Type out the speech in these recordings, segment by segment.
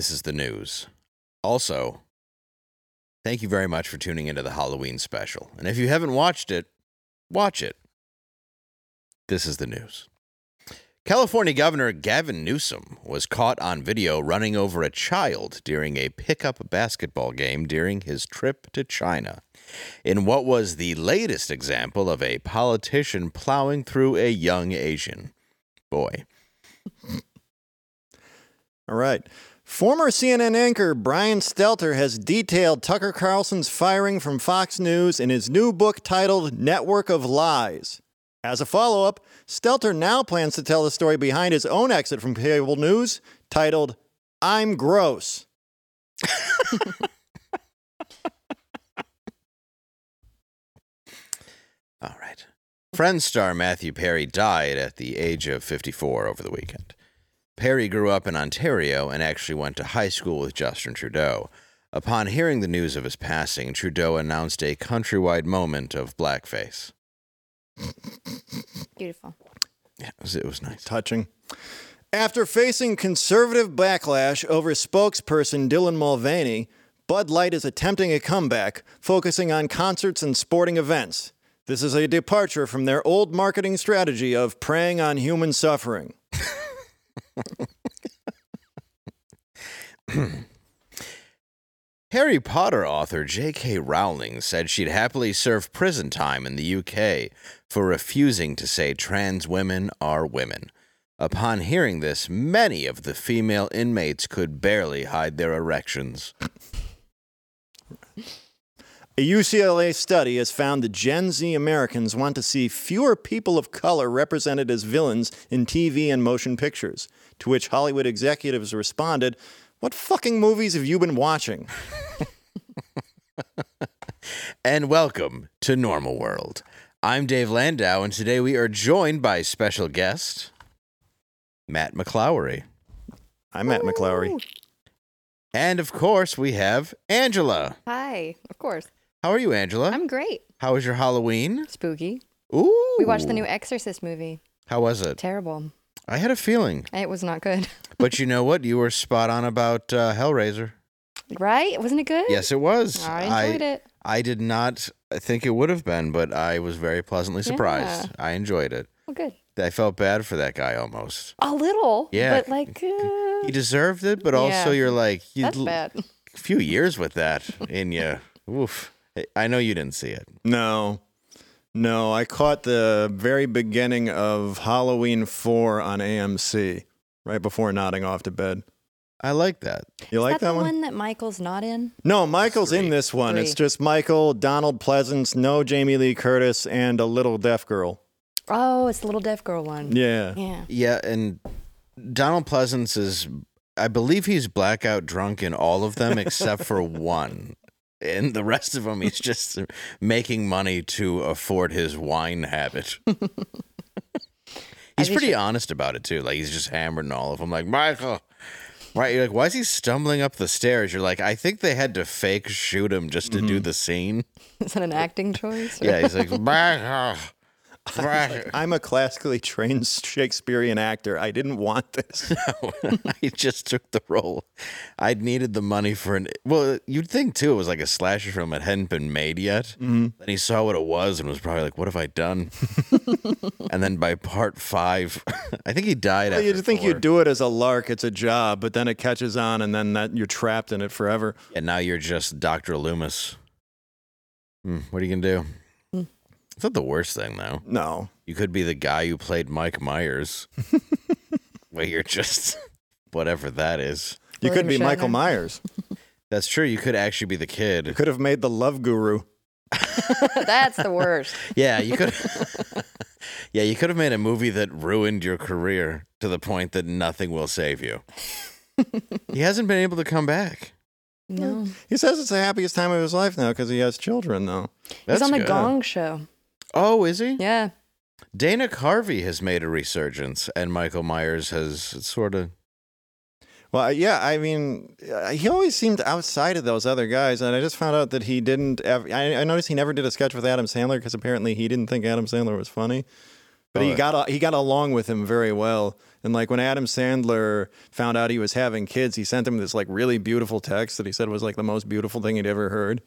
This is the news. Also, thank you very much for tuning into the Halloween special. And if you haven't watched it, watch it. This is the news. California Governor Gavin Newsom was caught on video running over a child during a pickup basketball game during his trip to China. In what was the latest example of a politician plowing through a young Asian boy. All right. Former CNN anchor Brian Stelter has detailed Tucker Carlson's firing from Fox News in his new book titled Network of Lies. As a follow up, Stelter now plans to tell the story behind his own exit from cable news titled I'm Gross. All right. Friend star Matthew Perry died at the age of 54 over the weekend. Perry grew up in Ontario and actually went to high school with Justin Trudeau. Upon hearing the news of his passing, Trudeau announced a countrywide moment of blackface. Beautiful. Yeah, it was, it was nice. Touching. After facing conservative backlash over spokesperson Dylan Mulvaney, Bud Light is attempting a comeback, focusing on concerts and sporting events. This is a departure from their old marketing strategy of preying on human suffering. Harry Potter author J.K. Rowling said she'd happily serve prison time in the UK for refusing to say trans women are women. Upon hearing this, many of the female inmates could barely hide their erections. A UCLA study has found that Gen Z Americans want to see fewer people of color represented as villains in TV and motion pictures. To which Hollywood executives responded, What fucking movies have you been watching? And welcome to Normal World. I'm Dave Landau, and today we are joined by special guest Matt McClowry. I'm Matt McClowry. And of course, we have Angela. Hi. Of course. How are you, Angela? I'm great. How was your Halloween? Spooky. Ooh. We watched the new Exorcist movie. How was it? Terrible. I had a feeling. It was not good. But you know what? You were spot on about uh, Hellraiser. Right? Wasn't it good? Yes, it was. I enjoyed it. I did not think it would have been, but I was very pleasantly surprised. Yeah. I enjoyed it. Oh, good. I felt bad for that guy almost. A little. Yeah. But like, uh, He deserved it, but also Yeah. you're like, you that's bad. a few years with that in you. Oof. I know you didn't see it. No. No, I caught the very beginning of Halloween 4 on AMC right before nodding off to bed. I like that. You Is like that that the one? one that Michael's not in? No, Michael's in this one. It's just Michael, Donald Pleasence, no Jamie Lee Curtis, and a little deaf girl. Oh, it's the little deaf girl one. Yeah. Yeah. Yeah, and Donald Pleasence is, I believe he's blackout drunk in all of them except for one. And the rest of them, he's just making money to afford his wine habit. he's pretty she- honest about it too. Like he's just hammering all of them. Like Michael, right? You're like, why is he stumbling up the stairs? You're like, I think they had to fake shoot him just to do mm-hmm. the scene. Is that an acting choice? Yeah, he's like, Michael. Michael." I'm a classically trained Shakespearean actor. I didn't want this. I just took the role. I'd needed the money for an. Well, you'd think too it was like a slasher film that hadn't been made yet. Mm-hmm. Then he saw what it was and was probably like, "What have I done?" and then by part five, I think he died. after You'd think you'd do it as a lark, it's a job, but then it catches on and then that you're trapped in it forever. And now you're just Doctor Loomis. Hmm, what are you gonna do? It's not the worst thing though. No. You could be the guy who played Mike Myers, where you're just whatever that is. You could be William Michael Myers. That's true. You could actually be the kid. You Could have made the love guru. That's the worst. Yeah, you could. yeah, you could have made a movie that ruined your career to the point that nothing will save you. he hasn't been able to come back. No. He says it's the happiest time of his life now because he has children, though. That's He's on the good. Gong Show. Oh, is he? Yeah. Dana Carvey has made a resurgence, and Michael Myers has sort of. Well, yeah, I mean, uh, he always seemed outside of those other guys, and I just found out that he didn't. Ever, I, I noticed he never did a sketch with Adam Sandler because apparently he didn't think Adam Sandler was funny. But he Oh. got he got along with him very well. And like when Adam Sandler found out he was having kids, he sent him this like really beautiful text that he said was like the most beautiful thing he'd ever heard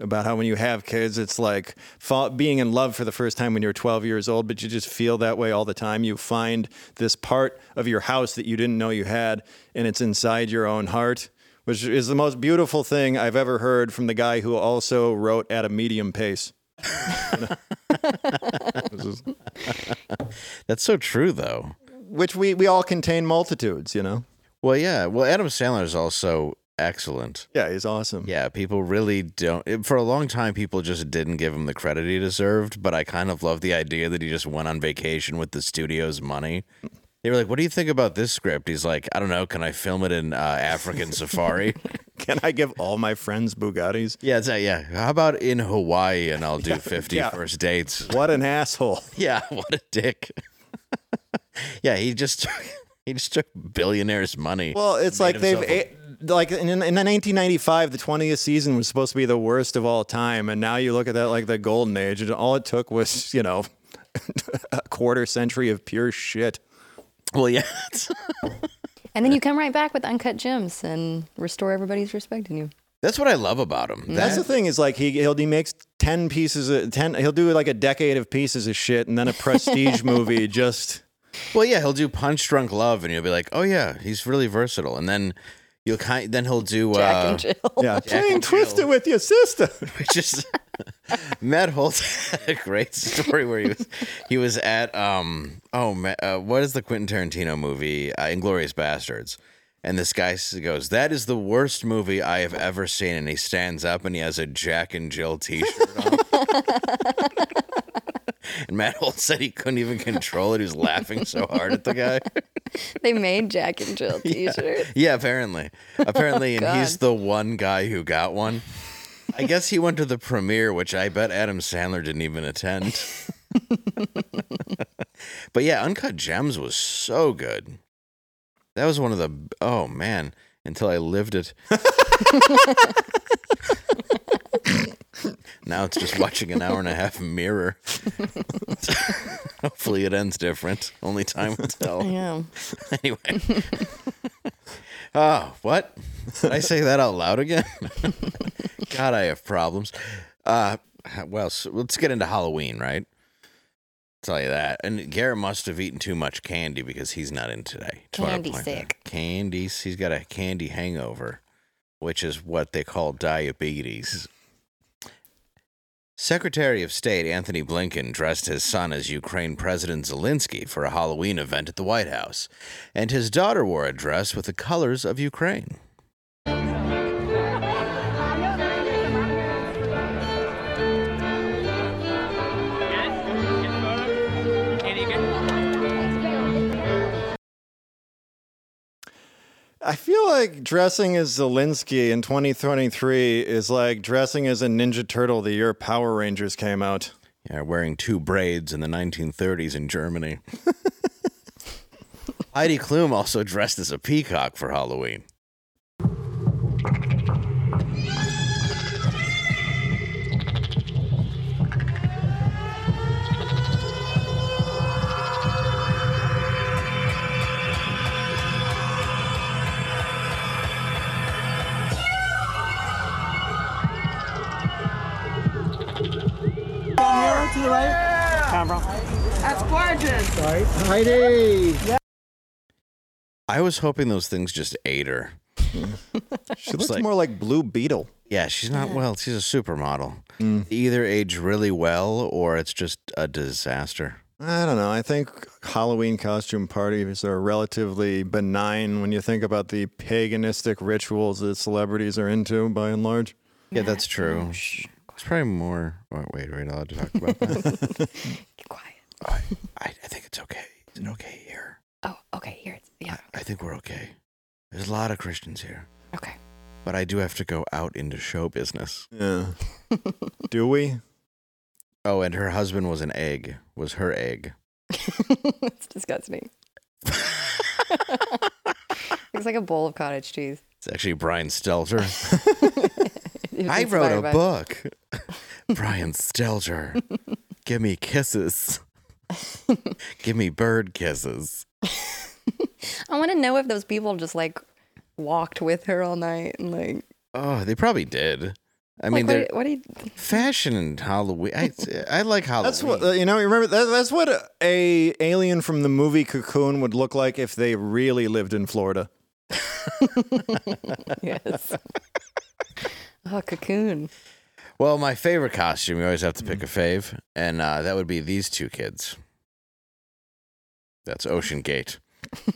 about how when you have kids, it's like fall, being in love for the first time when you're 12 years old, but you just feel that way all the time. You find this part of your house that you didn't know you had, and it's inside your own heart, which is the most beautiful thing I've ever heard from the guy who also wrote at a medium pace. That's so true, though. which we, we all contain multitudes, you know? Well, yeah. Well, Adam Sandler is also excellent. Yeah, he's awesome. Yeah, people really don't. it- For a long time, people just didn't give him the credit he deserved. But I kind of love the idea that he just went on vacation with the studio's money. They were like, "What do you think about this script?" He's like, "I don't know. Can I film it in uh, African safari?" Can I give all my friends Bugattis? yeah, it's like, yeah. How about in Hawaii and I'll do 50 yeah. first dates? What an asshole. Yeah, what a dick. yeah, he just he just took billionaires' money. Well, it's like they've a- like in, in 1995, the 20th season was supposed to be the worst of all time, and now you look at that like the golden age, and all it took was you know a quarter century of pure shit. Well, yeah. And then you come right back with uncut gems and restore everybody's respect in you. That's what I love about him. That's the thing is like he he'll, he makes ten pieces of ten. He'll do like a decade of pieces of shit, and then a prestige movie just. Well, yeah, he'll do Punch Drunk Love, and you'll be like, "Oh yeah, he's really versatile." And then you'll kind, then he'll do Jack uh, and Jill. Yeah, Jack chain and twisted Jill. with your sister. which is Matt Holt had a great story where he was he was at um oh ma- uh, what is the Quentin Tarantino movie uh, Inglourious Basterds. And this guy goes, "That is the worst movie I have ever seen." And he stands up and he has a Jack and Jill T-shirt on. and Matt Holt said he couldn't even control it. He was laughing so hard at the guy. They made Jack and Jill t-shirts. Yeah, apparently. Apparently, and he's the one guy who got one. I guess he went to the premiere, which I bet Adam Sandler didn't even attend. but yeah, Uncut Gems was so good. That was one of the oh man, until I lived it. Now it's just watching an hour and a half mirror. Hopefully it ends different. Only time will tell. Yeah. Anyway. oh, what? Did I say that out loud again? God, I have problems. Uh, well, so let's get into Halloween, right? tell you that. And Garrett must have eaten too much candy because he's not in today. Candy sick. Candy. He's got a candy hangover, which is what they call diabetes. Secretary of State Antony Blinken dressed his son as Ukraine President Zelensky for a Halloween event at the White House, and his daughter wore a dress with the colors of Ukraine. I feel like dressing as Zelensky in 2023 is like dressing as a Ninja Turtle the year Power Rangers came out. Yeah, wearing two braids in the 1930s in Germany. Heidi Klum also dressed as a peacock for Halloween. That's gorgeous. Right. Heidi. I was hoping those things just ate her. She looks like- more like Blue Beetle. Yeah, she's not well. She's a supermodel. Mm. They Either age really well or it's just a disaster. I don't know. I think Halloween costume parties are relatively benign when you think about the paganistic rituals that celebrities are into by and large. Yeah, that's true. It's probably more. Oh, wait, wait, I'll have to talk about that. Keep quiet. I, I I think it's okay. Is it okay here? Oh, okay. Here it's yeah. I think we're okay. There's a lot of Christians here, Okay. but I do have to go out into show business. Yeah. Do we? Oh, and her husband was an egg. Was her egg? it's disgusting. Looks like a bowl of cottage cheese. It's actually Brian Stelter. It was I wrote inspired a by- book. Brian Stelter. Give me kisses. Give me bird kisses. I want to know if those people just like walked with her all night and like. Oh, they probably did. I mean, like, they're what, what do you? fashion and Halloween. I I like Halloween. That's what you know. Remember that, that's what a, a alien from the movie Cocoon would look like if they really lived in Florida. Yes. oh, cocoon. Well, my favorite costume, you always have to pick a fave, and uh, that would be these two kids. That's Ocean Gate.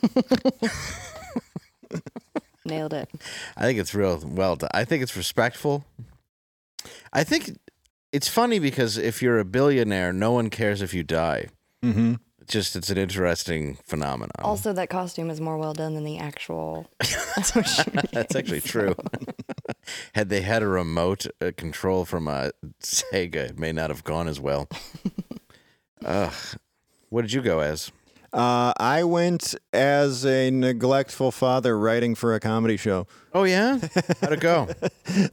Nailed it. I think it's real well done. I think it's respectful. I think it's funny because if you're a billionaire, no one cares if you die. Mm-hmm. It's just it's an interesting phenomenon. Also, that costume is more well done than the actual. That's actually true. had they had a remote uh, control from uh, Sega, it may not have gone as well. Ugh. What did you go as? Uh, I went as a neglectful father writing for a comedy show. Oh yeah, how'd it go?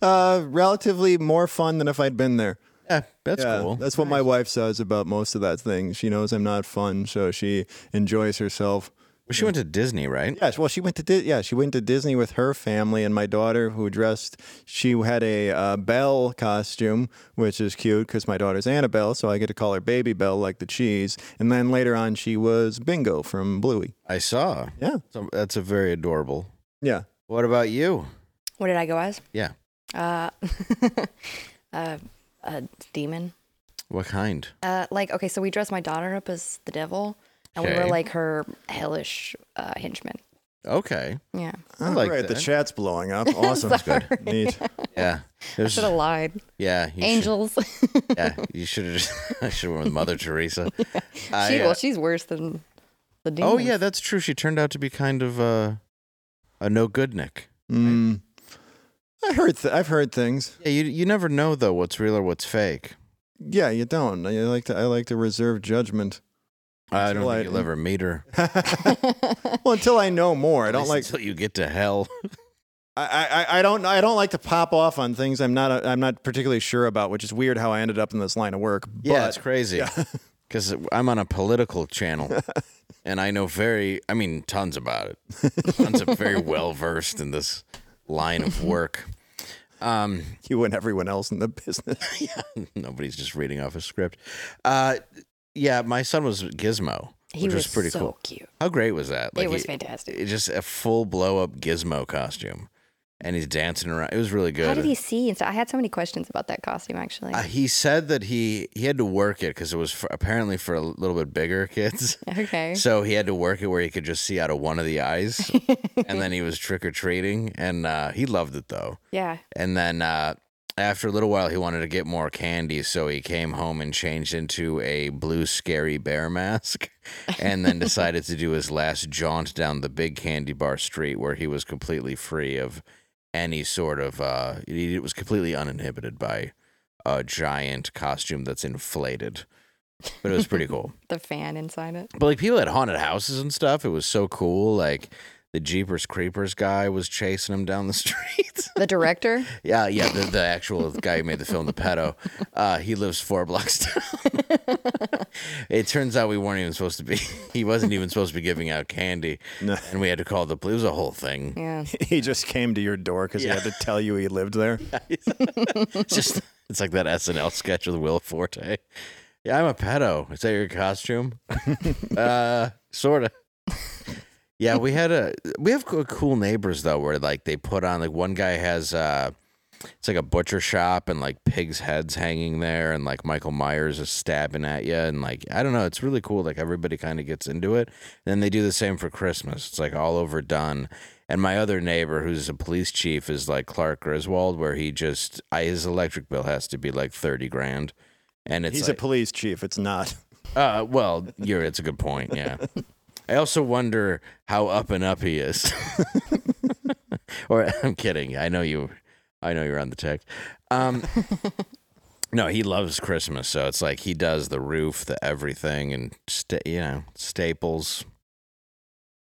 Uh, relatively more fun than if I'd been there. Yeah, that's Yeah, cool. That's what my wife says about most of that thing. She knows I'm not fun, so she enjoys herself. Well, she went to Disney, right? Yes, well, she went to Di- yeah, she went to Disney with her family and my daughter, who dressed. She had a uh, Belle costume, which is cute because my daughter's Annabelle, so I get to call her Baby Belle, like the cheese. And then later on, she was Bingo from Bluey. I saw. Yeah, So that's a very adorable. yeah. What about you? What did I go as? Yeah. Uh, uh, a demon. What kind? Uh, like okay, so we dressed my daughter up as the devil, and we Okay. were like her hellish uh, henchmen. Okay. Yeah, I like Great, the that. chat's blowing up. Awesome. Sorry. Neat. Yeah. There's, should have lied. yeah. you should- Angels. yeah. You should have. I should have went with Mother Teresa. I, she, uh, well, she's worse than the demons. oh yeah, that's true. She turned out to be kind of uh, a no good Nick. Mm. I heard. Th- I've heard things. Yeah. You you never know though what's real or what's fake. Yeah, you don't. I like to. I like to reserve judgment. I don't Until I- think you'll ever meet her. well, until I know more, I don't like. until you get to hell. I, I, I don't I don't like to pop off on things I'm not I'm not particularly sure about, which is weird how I ended up in this line of work. Yeah, But it's crazy. Because I'm on a political channel, and I know very, I mean, tons about it. Tons of very well versed in this line of work. Um, you and everyone else in the business. yeah, nobody's just reading off a script. Uh, yeah, my son was Gizmo, he which was, was, pretty so cool. cute. How great was that? Like, it was he- fantastic. it- just a full blow up Gizmo costume, and he's dancing around. It was really good. How did he see? And so I had so many questions about that costume actually. Uh, he said that he he had to work it because it was for, apparently for a little bit bigger kids. okay. So he had to work it where he could just see out of one of the eyes, and then he was trick or treating, and uh, he loved it though. yeah. And then uh, after a little while, he wanted to get more candy, so he came home and changed into a blue scary bear mask, and then decided to do his last jaunt down the big candy bar street, where he was completely free of any sort of. Uh, he was completely uninhibited by a giant costume that's inflated. But it was pretty cool. The fan inside it. But like people had haunted houses and stuff, it was so cool. Like the Jeepers Creepers guy was chasing him down the street. The director. yeah, yeah, the, the actual guy who made the film, the pedo, uh, he lives four blocks down. it turns out we weren't even supposed to be. He wasn't even supposed to be giving out candy, No. and we had to call the police. It was a whole thing. Yeah. he just came to your door because Yeah. he had to tell you he lived there. It's just it's like that SNL sketch with Will Forte. Yeah, I'm a pedo. Is that your costume? uh, sort of. Yeah, we had a we have cool neighbors though, where like they put on like one guy has uh, it's like a butcher shop and like pigs' heads hanging there, and like Michael Myers is stabbing at you, and like I don't know, it's really cool. Like everybody kind of gets into it. And then they do the same for Christmas. It's like all overdone. And my other neighbor, who's a police chief, is like Clark Griswold, where he just I, his electric bill has to be like thirty grand, and it's He's like, a police chief. It's not. uh, well, you're. It's a good point. Yeah. I also wonder how up and up he is. or I'm kidding. I know you. I know you're on the text. Um, no, he loves Christmas, so it's like he does the roof, the everything, and sta- you know staples.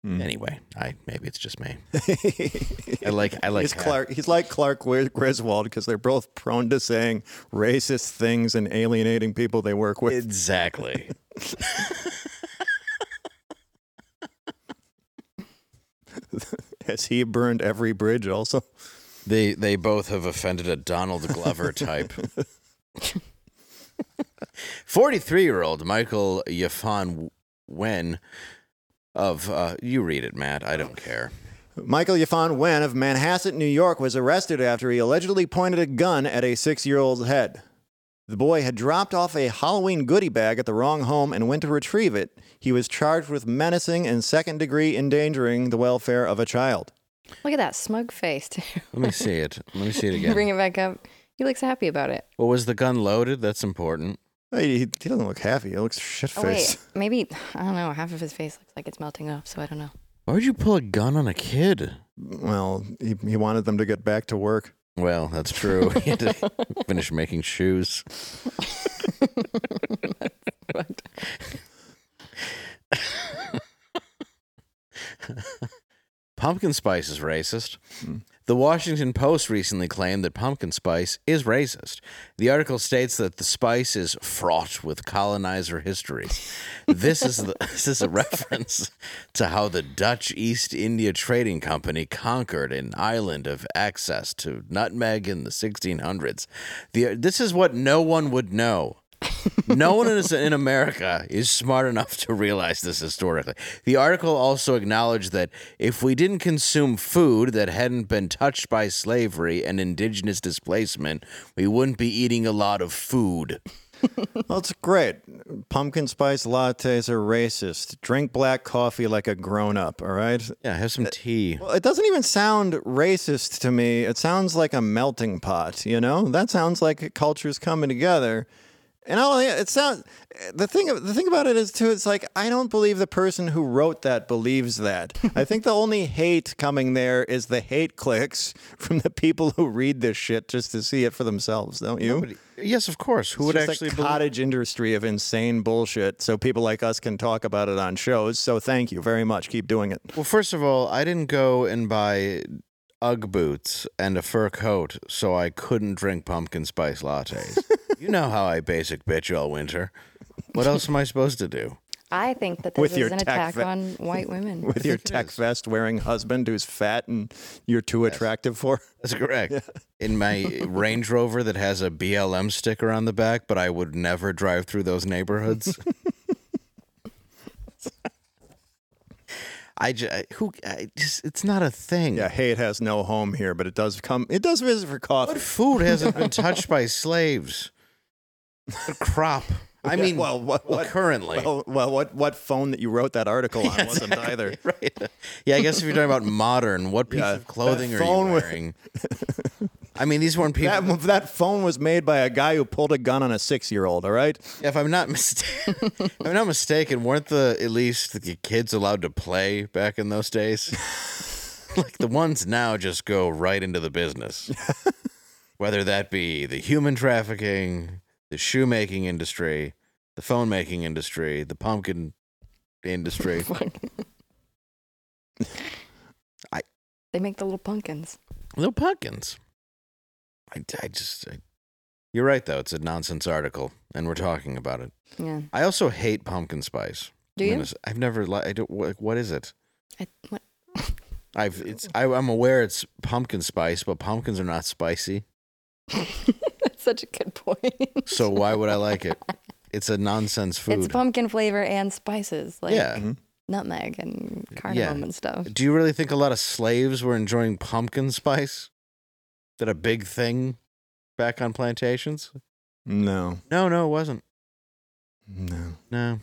Anyway, I maybe it's just me. I like I like He's Clark. He's like Clark Griswold because they're both prone to saying racist things and alienating people they work with. exactly. Has he burned every bridge? Also, They they both have offended a Donald Glover type. 43-year-old Michael Yafan Wen of uh, you read it, Matt. I don't care. Michael Yafan Wen of Manhasset, New York, was arrested after he allegedly pointed a gun at a six-year-old's head. The boy had dropped off a Halloween goodie bag at the wrong home and went to retrieve it. He was charged with menacing and second-degree endangering the welfare of a child. Look at that smug face, too. Let me see it. Let me see it again. Bring it back up. He looks happy about it. Well, was the gun loaded? That's important. He, he doesn't look happy. He looks shit Oh, wait. faced. Maybe, I don't know. Half of his face looks like it's melting off, so I don't know. Why would you pull a gun on a kid? Well, he, he wanted them to get back to work. Well, that's true. he had to finish making shoes. pumpkin spice is racist. Hmm. The Washington Post recently claimed that pumpkin spice is racist. The article states that the spice is fraught with colonizer history. This is the, this is a reference to how the Dutch East India Trading Company conquered an island of access to nutmeg in the 1600s. The, this is what no one would know. No one in America is smart enough to realize this historically. The article also acknowledged that if we didn't consume food that hadn't been touched by slavery and indigenous displacement, we wouldn't be eating a lot of food. Well, it's great. Pumpkin spice lattes are racist. Drink black coffee like a grown up, all right? Yeah, have some tea. Well, it doesn't even sound racist to me. It sounds like a melting pot, you know? That sounds like cultures coming together. And all it sounds the thing the thing about it is too it's like I don't believe the person who wrote that believes that. I think the only hate coming there is the hate clicks from the people who read this shit just to see it for themselves, don't you? Yes, of course. Who would It's just actually a believe? cottage industry of insane bullshit so people like us can talk about it on shows. So thank you very much. Keep doing it. Well, first of all, I didn't go and buy UGG boots and a fur coat so I couldn't drink pumpkin spice lattes. you know how I basic bitch all winter. What else am I supposed to do? I think that this With is your an attack ve- on white women. With your tech vest wearing husband who's fat and you're too attractive for. That's correct. In my Range Rover that has a BLM sticker on the back, but I would never drive through those neighborhoods. I just, who, I just, it's not a thing. Yeah, hate has no home here, but it does come. It does visit for What coffee. food hasn't been touched by slaves? Crop? I mean, well, what, what currently. Well, well, what what phone that you wrote that article on wasn't either. right. Yeah, I guess if you're talking about modern, what piece Yeah, of clothing are you wearing? I mean, these weren't people. That that phone was made by a guy who pulled a gun on a six year old. All right. if I'm not mistaken, if I'm not mistaken, weren't the at least the kids allowed to play back in those days? like the ones now just go right into the business, whether that be the human trafficking, the shoemaking industry, the phone making industry, the pumpkin industry. I They make the little pumpkins. Little pumpkins. I, I just, I, you're right though. It's a nonsense article, and we're talking about it. Yeah. I also hate pumpkin spice. Do you? I've never. li- I don't. What, what is it? I, what? I've. It's. I, I'm aware it's pumpkin spice, but pumpkins are not spicy. That's such a good point. So why would I like it? It's a nonsense food. It's pumpkin flavor and spices like yeah. Mm-hmm. nutmeg and cardamom and stuff. Do you really think a lot of slaves were enjoying pumpkin spice? That a big thing back on plantations? No, No, no, it wasn't. no, No.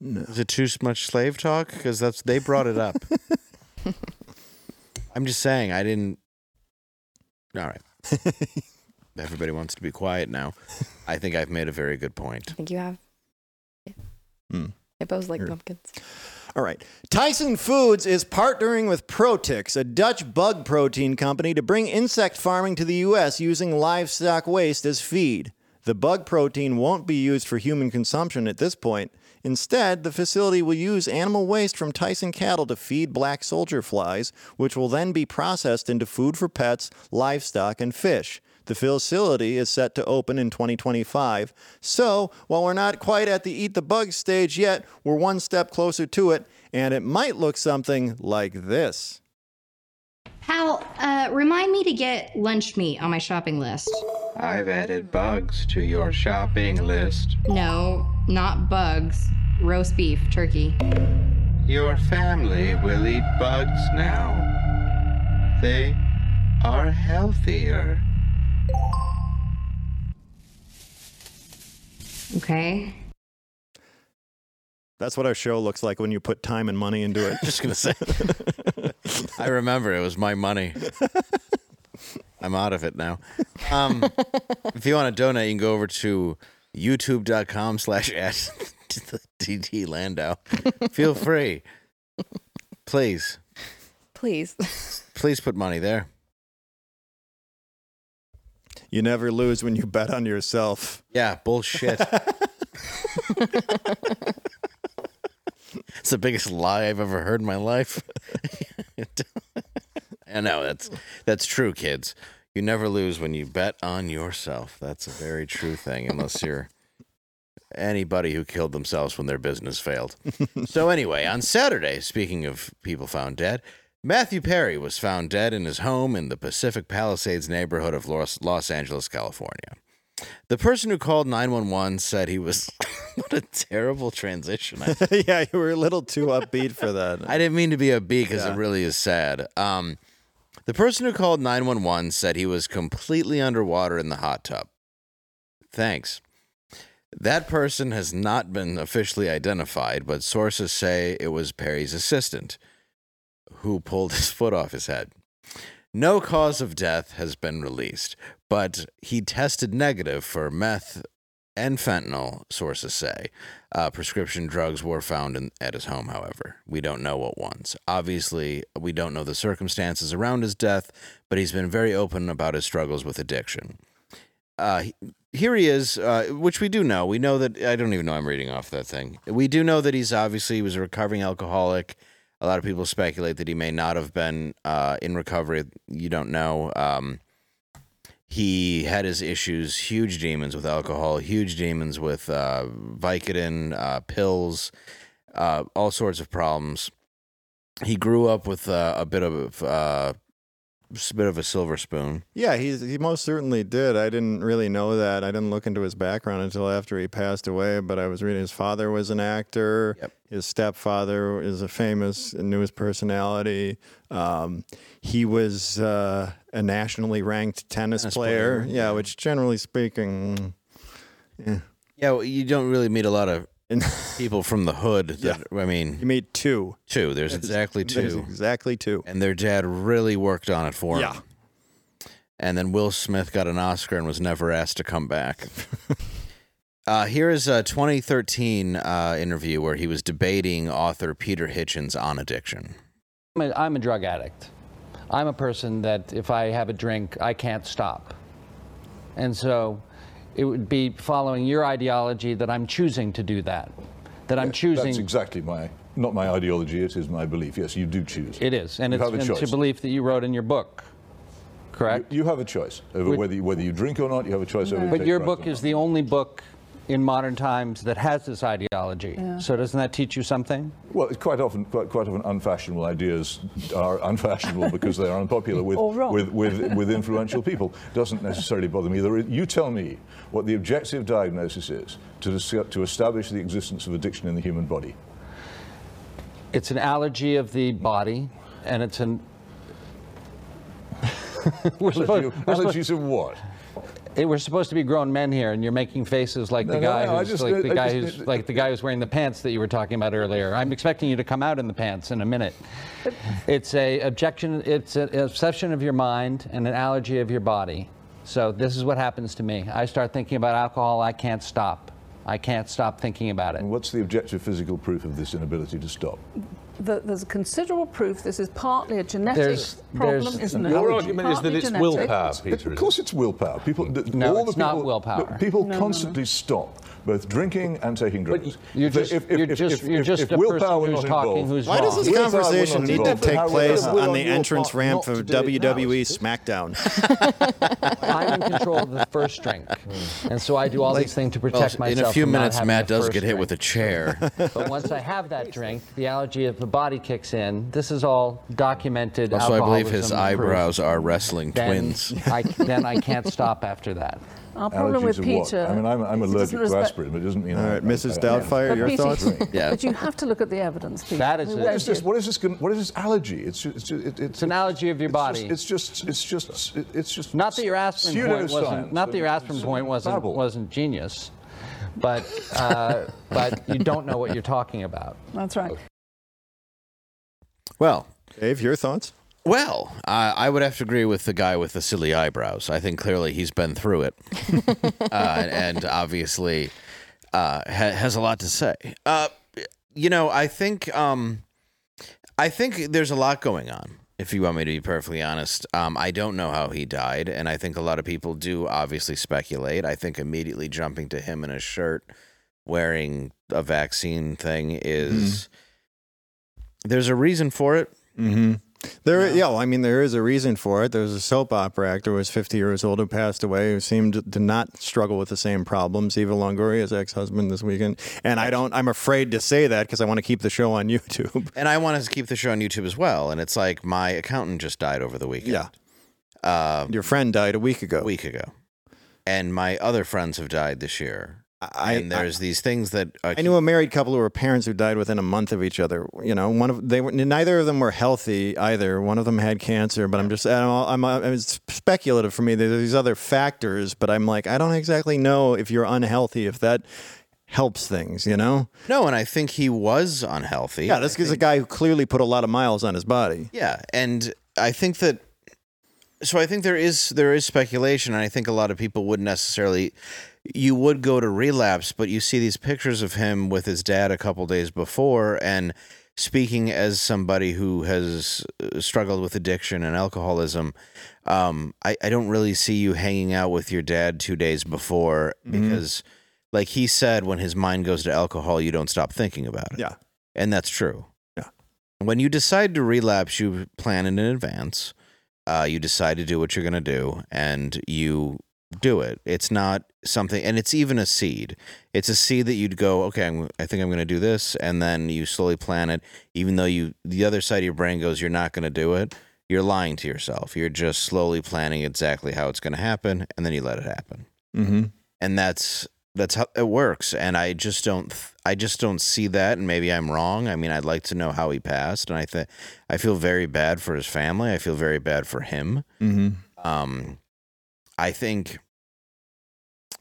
no. Is it too much slave talk? Because that's they brought it up. I'm just saying I didn't. All right. Everybody wants to be quiet now. I think I've made a very good point. I think you have. Hmm. Hippos like Here. pumpkins. All right. Tyson Foods is partnering with Protix, a Dutch bug protein company, to bring insect farming to the U.S. using livestock waste as feed. The bug protein won't be used for human consumption at this point. Instead, the facility will use animal waste from Tyson cattle to feed black soldier flies, which will then be processed into food for pets, livestock, and fish. The facility is set to open in 2025. So, while we're not quite at the eat the bugs stage yet, we're one step closer to it, and it might look something like this. Hal, uh, remind me to get lunch meat on my shopping list. I've added bugs to your shopping list. No, not bugs. Roast beef, turkey. Your family will eat bugs now. They are healthier. Okay. That's what our show looks like when you put time and money into it. Just gonna say. I remember it was my money. I'm out of it now. Um, if you want to donate, you can go over to youtube.com slash at DT Landau. Feel free. Please. Please. Please put money there. You never lose when you bet on yourself. Yeah, bullshit. it's the biggest lie I've ever heard in my life. I know that's that's true, kids. You never lose when you bet on yourself. That's a very true thing, unless you're anybody who killed themselves when their business failed. so anyway, on Saturday, speaking of people found dead, Matthew Perry was found dead in his home in the Pacific Palisades neighborhood of Los, Los Angeles, California. The person who called 911 said he was. what a terrible transition. Yeah, you were a little too upbeat for that. I didn't mean to be upbeat because Yeah. it really is sad. Um, the person who called 911 said he was completely underwater in the hot tub. Thanks. That person has not been officially identified, but sources say it was Perry's assistant who pulled his foot off his head. No cause of death has been released, but he tested negative for meth and fentanyl, sources say. Uh, prescription drugs were found in, at his home, however. We don't know what ones. Obviously, we don't know the circumstances around his death, but he's been very open about his struggles with addiction. Uh, he- here he is, uh, which we do know. We know that I don't even know I'm reading off that thing. We do know that he's obviously he was a recovering alcoholic. A lot of people speculate that he may not have been uh, in recovery. You don't know. Um, he had his issues, huge demons with alcohol, huge demons with uh, Vicodin, uh, pills, uh, all sorts of problems. He grew up with uh, a bit of s- bit of a silver spoon. Yeah, he's, he most certainly did. I didn't really know that. I didn't look into his background until after he passed away, but I was reading his father was an actor. Yep. His stepfather is a famous news personality. Um, he was uh, a nationally ranked tennis, Tennis player. player, Yeah, yeah. which generally speaking, Yeah, well, you don't really meet a lot of and people from the hood. That, I mean, you mean, meet two. two. There's exactly There's two, exactly two. and their dad really worked on it for Yeah. him. And then Will Smith got an Oscar and was never asked to come back. Uh, here is a 2013 uh, interview where he was debating author Peter Hitchens on addiction. I'm a, I'm a drug addict. I'm a person that if I have a drink, I can't stop. And so it would be following your ideology that I'm choosing to do that. That I'm choosing. That's exactly my, not my ideology, it is my belief. Yes, you do choose. It is. And You it's, have a and it's a belief that you wrote in your book. Correct? You have a choice over With- whether you, whether you drink or not. You have a choice over. but your book is the only book in modern times that has this ideology. So doesn't that teach you something? Well, it's quite often, quite, quite often, unfashionable ideas are unfashionable because they are unpopular with, with, with, with influential people. Doesn't necessarily bother me. There is- You tell me what the objective diagnosis is to, dis- to establish the existence of addiction in the human body. It's an allergy of the body, and it's an. we're, supposed, Allergy- we're, supposed, Allergies of what? Eh, we're supposed to be grown men here, and you're making faces like the No, no, guy no, I who's just- like the I guy just- who's like the guy who's wearing the pants that you were talking about earlier. I'm expecting you to come out in the pants in a minute. It's a objection. It's an obsession of your mind and an allergy of your body. So this is what happens to me. I start thinking about alcohol. I can't stop. I can't stop thinking about it. And what's the objective physical proof of this inability to stop? That there's considerable proof this is partly a genetic There's- problem, there's- isn't it? Your argument is that it's genetic. willpower, Peter. Of course, it's willpower. People, th- No, all it's the not willpower. look, people no, constantly stop both drinking and taking drugs. You're just, if- if- you're if- just, if- you're if- just if a willpower person who's talking involved- who's Why wrong. does this Willpower conversation need to take place on on the entrance ramp of to now, WWE? SmackDown? I'm in control of the first drink, and so I do all these things to Well, protect myself. in a few minutes, Matt does get hit with a chair. But once I have that drink, the allergy of the body kicks in. This is all documented. also, I believe his alcoholism proof. eyebrows are wrestling Then twins. I, then I can't stop after that. Our problem with Allergies of what? Peter. I mean, I'm, I'm allergic to aspirin, but it doesn't mean. All right, I- Mrs. Doubtfire, But your Peter- thoughts? Yeah. But you have to look at the evidence, Peter. That is Who it. read It's just, what is this? What is this allergy? It's just, it's, just, it, It's an allergy of your body. It's just, it's just, it's just, it's just. Not that your aspirin point wasn't. Not that your aspirin point wasn't babble. wasn't genius, but uh, but you don't know what you're talking about. That's right. Well, Dave, your thoughts? well, I I would have to agree with the guy with the silly eyebrows. I think clearly he's been through it, uh, and obviously uh, ha- has a lot to say. Uh, you know, I think um, I think there's a lot going on. If you want me to be perfectly honest, um, I don't know how he died, and I think a lot of people do obviously speculate. I think immediately jumping to him in a shirt wearing a vaccine thing is there's a reason for it. Mm-hmm. There, yeah. well, I mean, there is a reason for it. There's a soap opera actor who was 50 years old who passed away who seemed to not struggle with the same problems. Eva Longoria's ex-husband this weekend, and I don't. I'm afraid to say that because I want to keep the show on YouTube. And I want to keep the show on YouTube as well. And it's like my accountant just died over the weekend. Yeah, Uh, your friend died a week ago. a week ago. And my other friends have died this year. I, and there's these things that uh, I knew a married couple who were parents who died within a month of each other. You know, one of they were neither of them were healthy either. One of them had cancer, but I'm just I'm, I'm, it's speculative for me. There's these other factors, but I'm like I don't exactly know if you're unhealthy if that helps things. You know? no, and I think he was unhealthy. Yeah, this is a guy who clearly put a lot of miles on his body. Yeah, and I think that so I think there is there is speculation and I think a lot of people wouldn't necessarily you would go to relapse, but you see these pictures of him with his dad a couple days before and speaking as somebody who has uh, struggled with addiction and alcoholism, um, I, I don't really see you hanging out with your dad two days before because like he said when his mind goes to alcohol, you don't stop thinking about it. Yeah. And that's true. Yeah. When you decide to relapse, you plan it in advance. Uh, you decide to do what you're going to do, and you do it. It's not something, and it's even a seed. It's a seed that you'd go, okay, I'm, I think I'm going to do this, and then you slowly plan it. Even though you, the other side of your brain goes, you're not going to do it. You're lying to yourself. You're just slowly planning exactly how it's going to happen, and then you let it happen Mm-hmm. and that's that's how it works and i just don't i just don't see that and maybe i'm wrong i mean i'd like to know how he passed and i think i feel very bad for his family i feel very bad for him Mm-hmm. um i think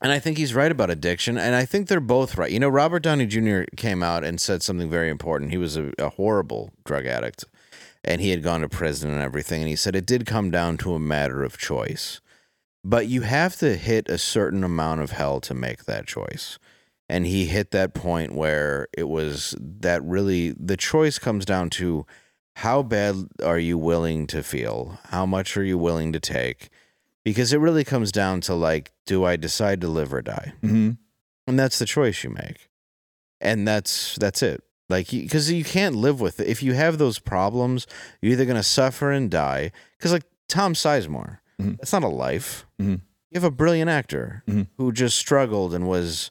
and i think he's right about addiction and i think they're both right you know robert downey jr came out and said something very important he was a, a horrible drug addict and he had gone to prison and everything and he said it did come down to a matter of choice but you have to hit a certain amount of hell to make that choice. And he hit that point where it was that really the choice comes down to how bad are you willing to feel? How much are you willing to take? Because it really comes down to like, do I decide to live or die? Mm-hmm. And that's the choice you make. And that's that's it. Like because you can't live with it. If you have those problems, you're either going to suffer and die. Because like Tom Sizemore, Mhm. that's not a life. Mhm. You have a brilliant actor Mhm. who just struggled and was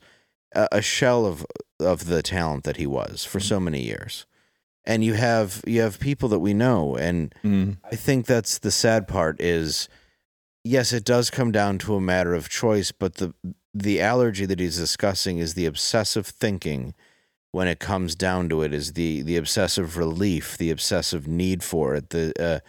a, a shell of of the talent that he was for so many years. And you have you have people that we know, and Mm-hmm. I think that's the sad part is yes, it does come down to a matter of choice, but the the allergy that he's discussing is the obsessive thinking when it comes down to it is the the obsessive relief, the obsessive need for it, the uh,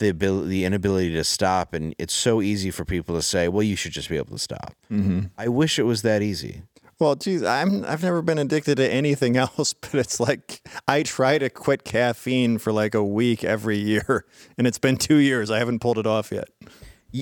the ability, the inability to stop, and it's so easy for people to say, "Well, you should just be able to stop." Mm-hmm. I wish it was that easy. Well, geez, I'm I've never been addicted to anything else, but it's like I try to quit caffeine for like a week every year, and it's been two years. I haven't pulled it off yet.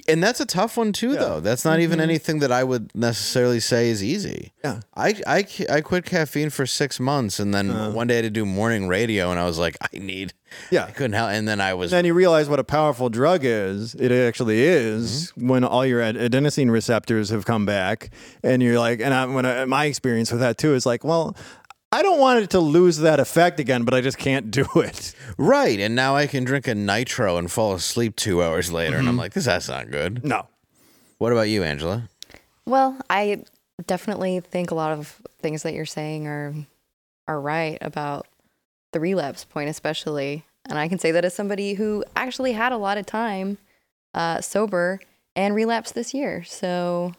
And that's a tough one too, though. That's not even anything that I would necessarily say is easy. Yeah. I, I, I quit caffeine for six months, and then one day I had to do morning radio, and I was like, I need, Yeah. I couldn't help. And then I was, Then you realize what a powerful drug is. It actually is Mm-hmm. when all your adenosine receptors have come back, and you're like, and I, when I, my experience with that too is like, well, I don't want it to lose that effect again, but I just can't do it. right. And now I can drink a nitro and fall asleep two hours later, and I'm like, this that's not good. No. What about you, Angela? Well, I definitely think a lot of things that you're saying are are right about the relapse point, especially. And I can say that as somebody who actually had a lot of time uh, sober and relapsed this year. So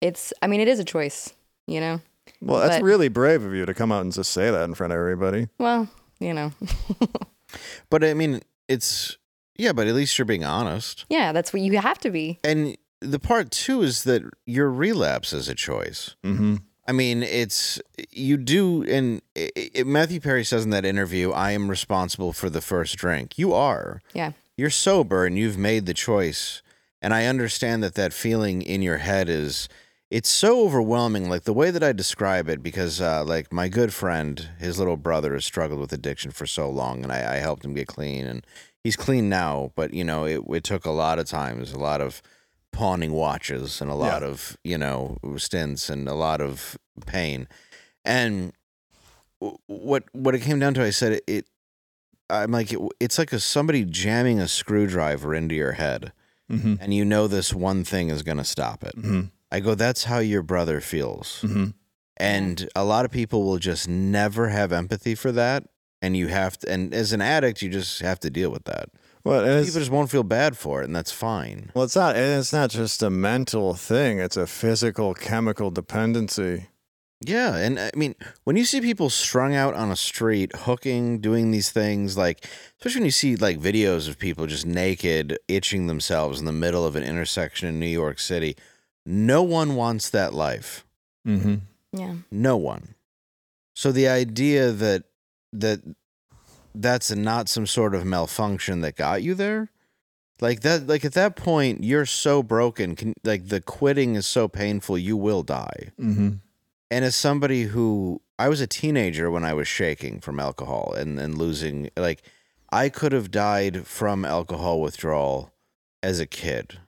it's, I mean, it is a choice, you know. Well, that's But- really brave of you to come out and just say that in front of everybody. Well, you know, But I mean, it's, yeah, but at least you're being honest. yeah, that's what you have to be. And the part too is that your relapse is a choice. Mm-hmm. I mean, it's you do, and i i Matthew Perry says in that interview, "I am responsible for the first drink." You are. Yeah. You're sober, and you've made the choice. And I understand that that feeling in your head is, it's so overwhelming. Like the way that I describe it, because uh, like my good friend, his little brother has struggled with addiction for so long, and I, I helped him get clean, and he's clean now. But you know, it it took a lot of times, a lot of pawning watches and a lot of you know stints and a lot of pain and what what it came down to i said it, it i'm like it, it's like a somebody jamming a screwdriver into your head Mm-hmm. and you know this one thing is going to stop it Mm-hmm. I go that's how your brother feels Mm-hmm. and a lot of people will just never have empathy for that and you have to and as an addict you just have to deal with that Well, people just won't feel bad for it and that's fine well, it's not. and It's not just a mental thing. It's a physical, chemical dependency. Yeah, and I mean, when you see people strung out on a street, hooking, doing these things, like especially when you see like videos of people just naked, itching themselves in the middle of an intersection in New York City, no one wants that life. Mm-hmm. Yeah. No one. So the idea that that that's not some sort of malfunction that got you there, like that, like at that point, you're so broken. Can, like the quitting is so painful, you will die. Mm-hmm. And as somebody who I was a teenager when I was shaking from alcohol and, and losing like I could have died from alcohol withdrawal as a kid.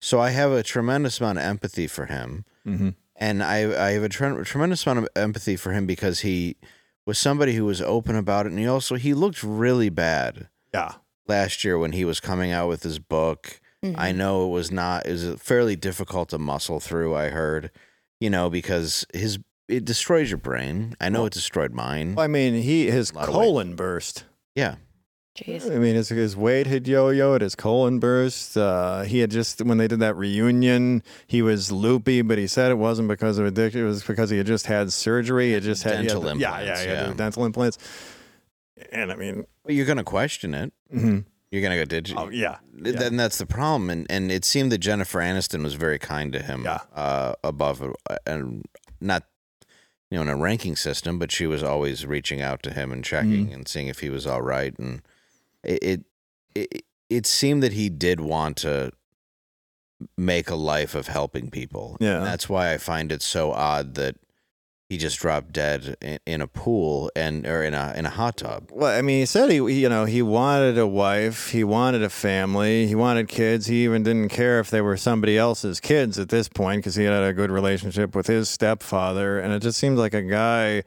So I have a tremendous amount of empathy for him. Mm-hmm. And I I have a tre- tremendous amount of empathy for him because he was somebody who was open about it and he also he looked really bad Yeah. last year when he was coming out with his book. I know it was not it was fairly difficult to muscle through, I heard, you know, because his it destroys your brain. I know it destroyed mine. I mean, he his Lot of weight. colon burst. Yeah. Jeez. I mean, his his weight had yo-yoed, his colon burst. Uh, he had just when they did that reunion, he was loopy, but he said it wasn't because of addiction. It was because he had just had surgery. He had just had he had Dental the- yeah, yeah, yeah, yeah. dental implants. And I mean, But you're gonna question it. mhm. You're gonna go, did you? oh yeah, Th- Then that's the problem, and and it seemed that Jennifer Aniston was very kind to him, Yeah. uh, above uh, and not, you know, in a ranking system, but she was always reaching out to him and checking Mm-hmm. and seeing if he was all right, and it it it, it seemed that he did want to make a life of helping people, Yeah. and that's why I find it so odd that he just dropped dead in, in a pool and or in a in a hot tub. Well, I mean, he said he, you know, he wanted a wife, he wanted a family, he wanted kids. He even didn't care if they were somebody else's kids at this point because he had a good relationship with his stepfather, and it just seemed like a guy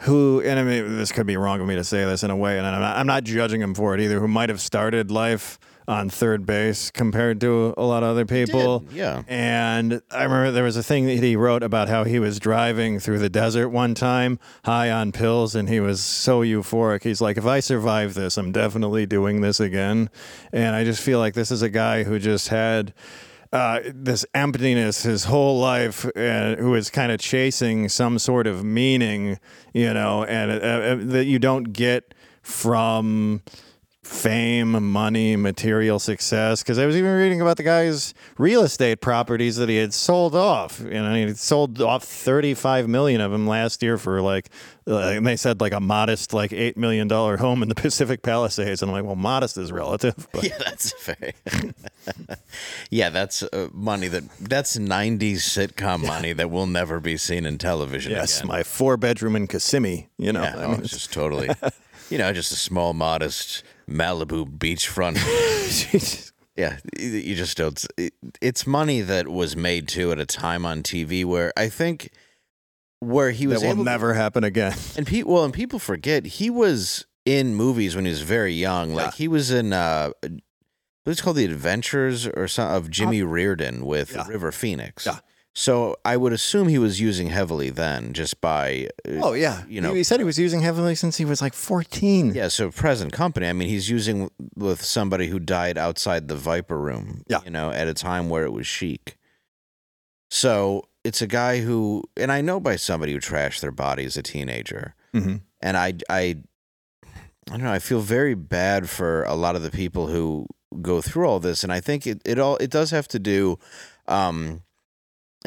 who, and I mean, this could be wrong of me to say this in a way, and I'm not, I'm not judging him for it either. Who might have started life on third base compared to a lot of other people. yeah. And I remember there was a thing that he wrote about how he was driving through the desert one time, high on pills, and he was so euphoric. He's like, if I survive this, I'm definitely doing this again. And I just feel like this is a guy who just had. Uh, this emptiness his whole life, and who is kind of chasing some sort of meaning, you know, and uh, uh, that you don't get from fame, money, material success. Because I was even reading about the guy's real estate properties that he had sold off. You know, he sold off 35 million of them last year for like, uh, and they said like a modest like eight million dollar home in the Pacific Palisades. And I'm like, well, modest is relative. But Yeah, that's fair. yeah, that's uh, money that that's '90s sitcom money that will never be seen in television yes, again. my four bedroom in Kissimmee. You know, yeah, I oh, it's just totally, you know, just a small, modest Malibu beachfront. yeah, you just don't. It, it's money that was made too at a time on TV where I think where he was that will able to- never happen again. and people well, and people forget he was in movies when he was very young. Like he was in uh what's it called The Adventures or some of Jimmy Reardon with Uh, yeah. River Phoenix. Yeah. So I would assume he was using heavily then, just by uh, Oh yeah, you know he said he was using heavily since he was like 14. yeah. So present company. I mean, he's using with somebody who died outside the Viper Room. Yeah. you know, at a time where it was chic. So it's a guy who, and I know by somebody who trashed their body as a teenager. hmm and I, I, I don't know. I feel very bad for a lot of the people who go through all this, and I think it, it all it does have to do. Um,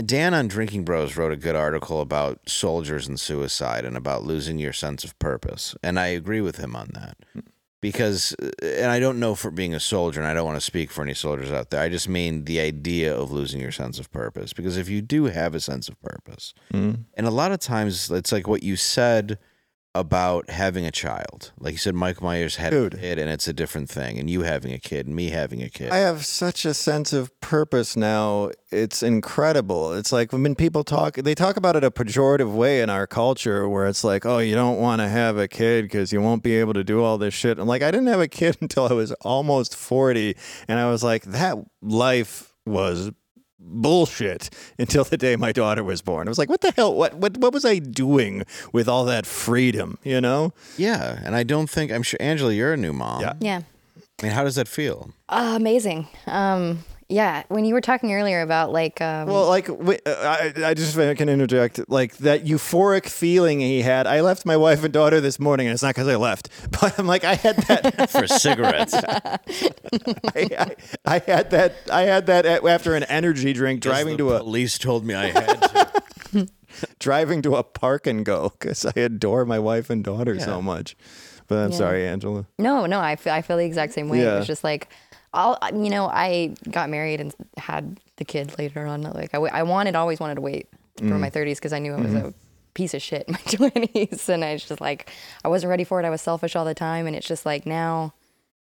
Dan on Drinking Bros wrote a good article about soldiers and suicide and about losing your sense of purpose, and I agree with him on that because, and I don't know for being a soldier, and I don't want to speak for any soldiers out there. I just mean the idea of losing your sense of purpose because if you do have a sense of purpose, Mm. and a lot of times it's like what you said about having a child. Like you said, Mike Myers had Dude. a kid, and it's a different thing. And you having a kid, and me having a kid. I have such a sense of purpose now. It's incredible. It's like when people talk, they talk about it a pejorative way in our culture where it's like, oh, you don't want to have a kid because you won't be able to do all this shit. I'm like, I didn't have a kid until I was almost 40. And I was like, that life was bullshit until the day my daughter was born. I was like, what the hell? What, what, what was I doing with all that freedom, you know? yeah, and I don't think I'm sure Angela, you're a new mom. Yeah. Yeah. I mean, how does that feel? Uh, amazing. Um, yeah. When you were talking earlier about like, um, Well, like wait, uh, I, I just I can interject. Like that euphoric feeling he had. I left my wife and daughter this morning, and it's not because I left, but I'm like I had that. For cigarettes, I, I, I had that. I had that after an energy drink driving the to a police told me I had to. driving to a park and go because I adore my wife and daughter Yeah. so much. But I'm Yeah. sorry, Angela. no, no, I feel, I feel the exact same way. It was just like, I'll, you know, I got married and had the kid later on. Like I, w- I wanted, always wanted to wait for Mm. my 30s because I knew I was Mm-hmm. a piece of shit in my 20s. And I was just like, I wasn't ready for it. I was selfish all the time. And it's just like now,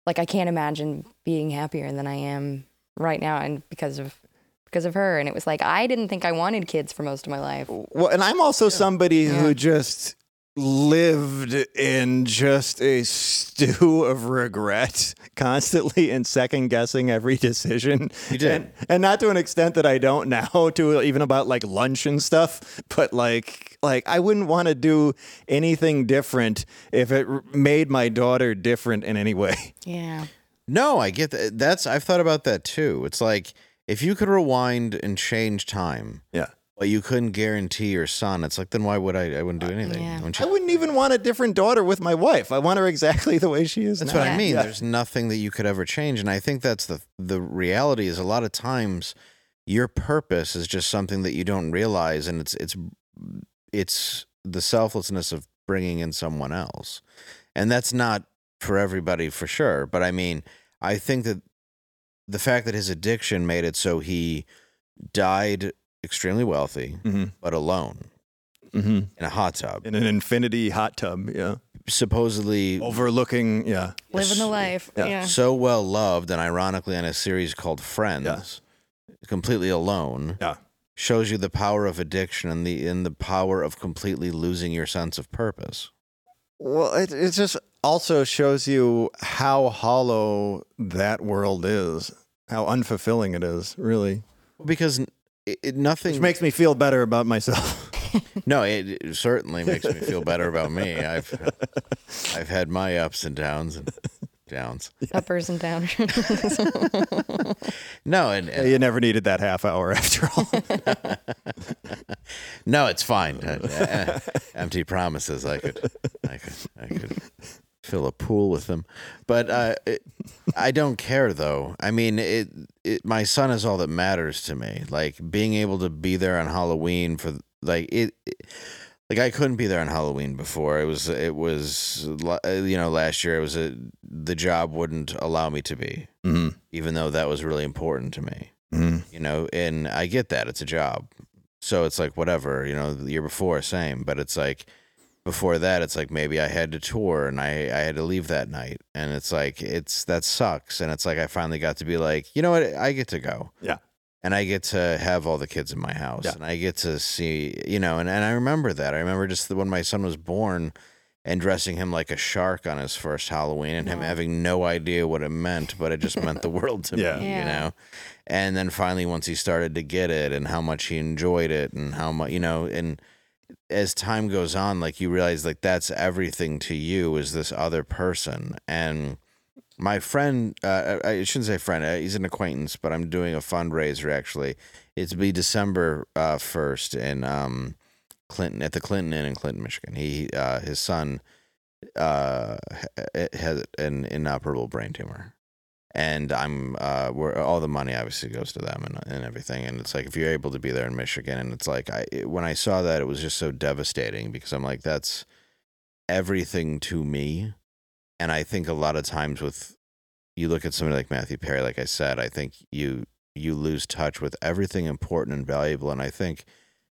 like I can't imagine being happier than I am right now. And because of, because of her. And it was like, I didn't think I wanted kids for most of my life. Well, and I'm also somebody Yeah. who just lived in just a stew of regret, constantly and second guessing every decision. You did. And, and not to an extent that I don't now, to even about like lunch and stuff, but like like I wouldn't want to do anything different if it r- made my daughter different in any way. Yeah. No, I get that. That's I've thought about that too. It's like if you could rewind and change time, Yeah. But you couldn't guarantee your son. It's like then why would I? I wouldn't do anything. yeah. Wouldn't I wouldn't even want a different daughter with my wife. I want her exactly the way she is That's now. what I mean. Yeah. There's nothing that you could ever change, and I think that's the the reality. Is a lot of times your purpose is just something that you don't realize, and it's it's it's the selflessness of bringing in someone else, and that's not for everybody for sure. But I mean, I think that the fact that his addiction made it so he died extremely wealthy Mhm. but alone Mm-hmm. in a hot tub, In an infinity hot tub, yeah. supposedly Overlooking, yeah. Living the life. Yeah. Yeah. so well loved and ironically on a series called Friends, completely alone. Yeah. Shows you the power of addiction and the in the power of completely losing your sense of purpose. Well, it, it just also shows you how hollow that world is, how unfulfilling it is, really. Because it, it, nothing Which makes me feel better about myself. no, it, it certainly makes me feel better about me. I've I've had my ups and downs and downs. Uppers and downers. No, and, and you never needed that half hour after all. no, it's fine. Uh, uh, empty promises. I could, I could, I could fill a pool with them. But uh, it, I don't care though. I mean, it, it. My son is all that matters to me. Like being able to be there on Halloween for like it, it like I couldn't be there on Halloween before. It was it was uh, you know last year it was a the job wouldn't allow me to be, hmm even though that was really important to me. hmm You know, and I get that it's a job, so it's like whatever. You know, the year before same, but it's like before that it's like maybe I had to tour and I I had to leave that night, and it's like it's that sucks, and it's like I finally got to be like you know what I get to go Yeah. and I get to have all the kids in my house, Yeah. and I get to see, you know, and, and I remember that. I remember just when my son was born and dressing him like a shark on his first Halloween, and him having no idea what it meant, but it just meant the world to Yeah. me, you know. And then finally, once he started to get it, and how much he enjoyed it, and how much, you know, and as time goes on, like you realize, like that's everything to you is this other person, and my friend uh, I shouldn't say friend uh, he's an acquaintance but i'm doing a fundraiser actually. It's be december uh, 1st in um, clinton at the clinton inn in clinton michigan. He uh, his son uh, has an inoperable brain tumor and i'm uh, where all the money obviously goes to them and, and everything and it's like if you're able to be there in michigan and it's like i when i saw that it was just so devastating because i'm like that's everything to me and I think a lot of times with you look at somebody like Matthew Perry, like I said, I think you you lose touch with everything important and valuable. And I think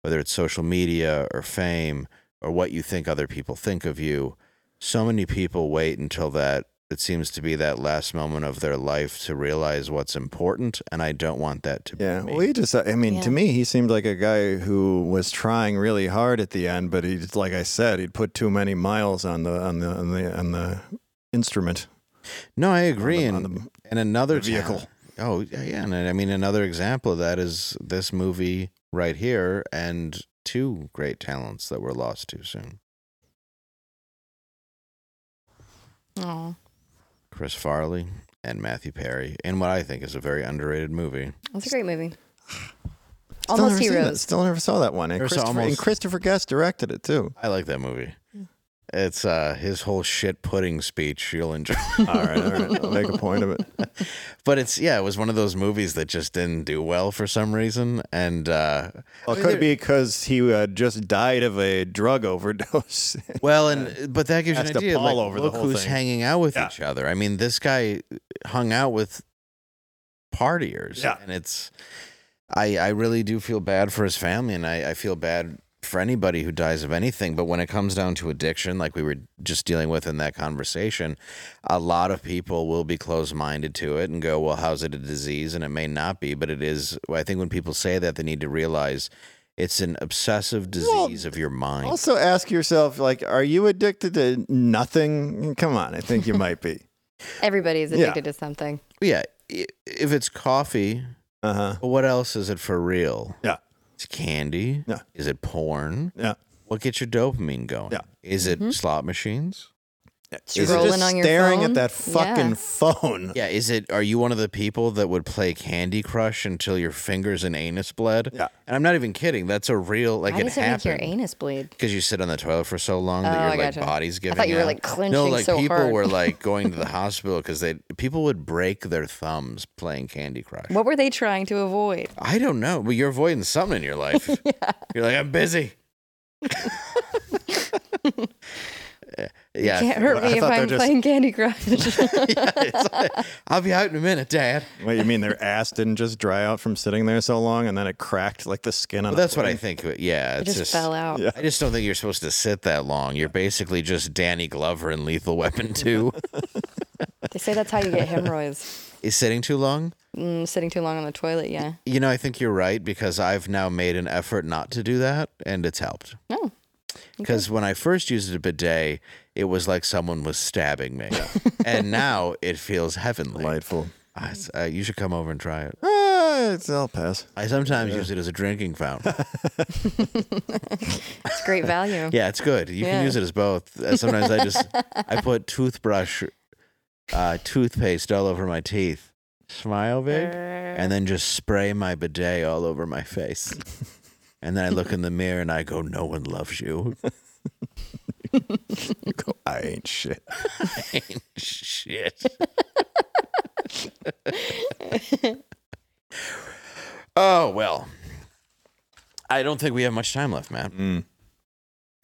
whether it's social media or fame or what you think other people think of you, so many people wait until that it seems to be that last moment of their life to realize what's important. And I don't want that to Yeah. be me. Well, he just, I mean, to me, he seemed like a guy who was trying really hard at the end, but he, like I said, he'd put too many miles on the, on the, on the, on the instrument. No, I agree. on and, the- and another vehicle. ta- oh, yeah, yeah. And I mean, another example of that is this movie right here and two great talents that were lost too soon. Oh, Chris Farley and Matthew Perry in what I think is a very underrated movie. that's a great movie. Still Almost never seen that. Heroes. Still never saw that one. And Never saw Christopher, and Almost- Christopher Guest directed it too. I like that movie. It's uh his whole shit pudding speech you'll enjoy. All right, all right. I'll make a point of it. but it's yeah, it was one of those movies that just didn't do well for some reason and uh Well, it could be because he uh, just died of a drug overdose. Well, and but that gives you an idea. pall Like, over the look whole who's thing. hanging out with Yeah. each other. I mean, this guy hung out with partiers, Yeah. and it's. I I really do feel bad for his family, and I I feel bad for anybody who dies of anything. But when it comes down to addiction, like we were just dealing with in that conversation, a lot of people will be closed minded to it and go, "Well, how's it a disease?" And it may not be, but it is. I think when people say that, they need to realize. It's an obsessive disease of your mind. also, ask yourself, like, are you addicted to nothing? Come on, I think you might be. Everybody is Yeah. addicted to something. Yeah, if it's coffee, Uh huh. what else is it for real? Yeah. It's candy. Yeah. Is it porn? Yeah. What gets your dopamine going? Yeah. Is it Mm-hmm. slot machines? Is it just on your staring phone? at that fucking Yeah. phone? Yeah. Is it? Are you one of the people that would play Candy Crush until your fingers and anus bled? Yeah. And I'm not even kidding. That's a real like Why it does it make your anus bleed? Because you sit on the toilet for so long Oh, that I your like gotcha. body's I giving. thought you were, out. like, No, like so people hard. were like going to the hospital because they people would break their thumbs playing Candy Crush. What were they trying to avoid? I don't know, but you're avoiding something in your life. yeah. You're like, I'm busy. yeah. Can't hurt I me if I'm just- playing Candy Crush. Yeah, like, I'll be out in a minute, Dad. Wait, you mean their ass didn't just dry out from sitting there so long, and then it cracked like the skin on? Well, a that's what I think. Yeah, it it's just, fell out. Yeah. I just don't think you're supposed to sit that long. You're basically just Danny Glover in Lethal Weapon 2. They say that's how you get hemorrhoids. Is sitting too long? Mm, sitting too long on the toilet, yeah. You know, I think you're right because I've now made an effort not to do that, and it's helped. Oh, Because when I first used a bidet, it was like someone was stabbing me, and now it feels heavenly. Delightful. It's- uh, you should come over and try it. Ah, it's, I'll pass. I sometimes use it as a drinking fountain. it's great value. yeah, it's good. You Yeah. can use it as both. Uh, Sometimes I just I put toothbrush, uh, toothpaste all over my teeth, smile big, and then just spray my bidet all over my face. And then I look in the mirror and I go, "No one loves you." You go, I ain't shit. Shit. oh well. I don't think we have much time left, Matt. Mm.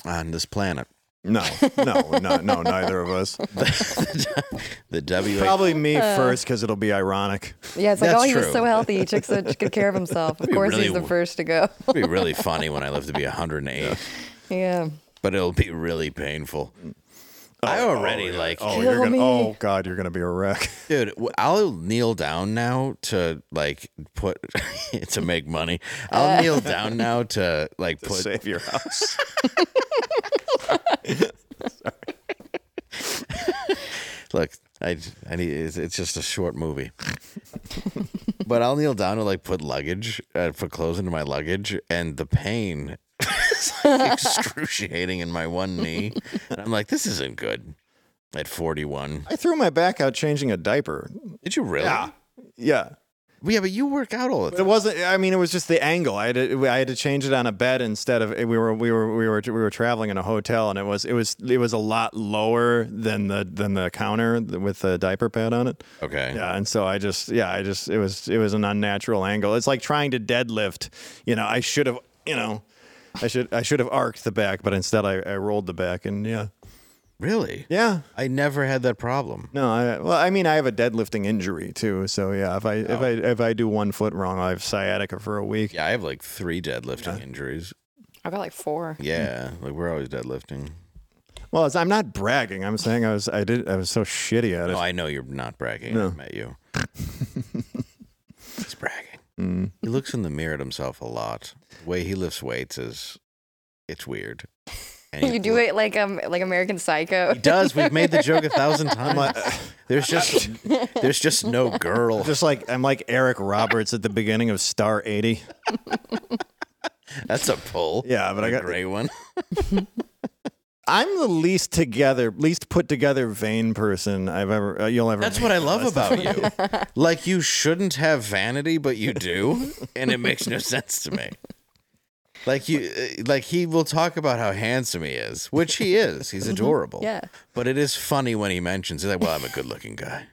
On this planet. No, no, no, no, neither of us. the W Probably me uh. first because it'll be ironic. Yeah, it's like, That's oh, he was true. so healthy. He took such good care of himself. Of course, really he's the first to go. it'd be really funny when I live to be 108, yeah. But it'll be really painful. I already like, Oh, you're gonna. me. Oh God, you're gonna be a wreck. dude. w- I'll kneel down now to like put to make money. I'll kneel down now to like to put save your house. Sorry. Look, I, I need. It's, it's just a short movie, but I'll kneel down to like put luggage, uh, put clothes into my luggage, and the pain is like excruciating in my one knee. And I'm like, this isn't good. At 41, I threw my back out changing a diaper. did you really? Yeah. Yeah. Yeah, but you work out all the time. it wasn't. I mean, it was just the angle. I had to. I had to change it on a bed instead of. We were. We were. We were. We were traveling in a hotel, and it was. It was. It was a lot lower than the than the counter with the diaper pad on it. Okay. Yeah, and so I just. Yeah, I just. It was. It was an unnatural angle. It's like trying to deadlift. You know, I should have. You know, I should. I should have arced the back, but instead I, I rolled the back, and yeah. Really? Yeah. I never had that problem. No, I well, I mean, I have a deadlifting injury too. So yeah, if I if Oh. I if I do one foot wrong, I have sciatica for a week. Yeah, I have like three deadlifting injuries. I got like four. Yeah, like we're always deadlifting. Well, it's, I'm not bragging. I'm saying I was I did I was so shitty at it. No, I know you're not bragging. No. I've met you. He's bragging. Mm. He looks in the mirror at himself a lot. The way he lifts weights is, it's weird. And You do it like um like American Psycho. He does. We've made the joke a thousand times. There's just, there's just no girl. Just like I'm like Eric Roberts at the beginning of Star 80. That's a pull. Yeah, but I A got great one. I'm the least together, least put together vain person I've ever uh, you'll ever. That's meet. what I love about you. Like you shouldn't have vanity, but you do, and it makes no sense to me. Like you, uh, like he will talk about how handsome he is, which he is. He's adorable. Yeah. But it is funny when he mentions it. Like, well, I'm a good-looking guy.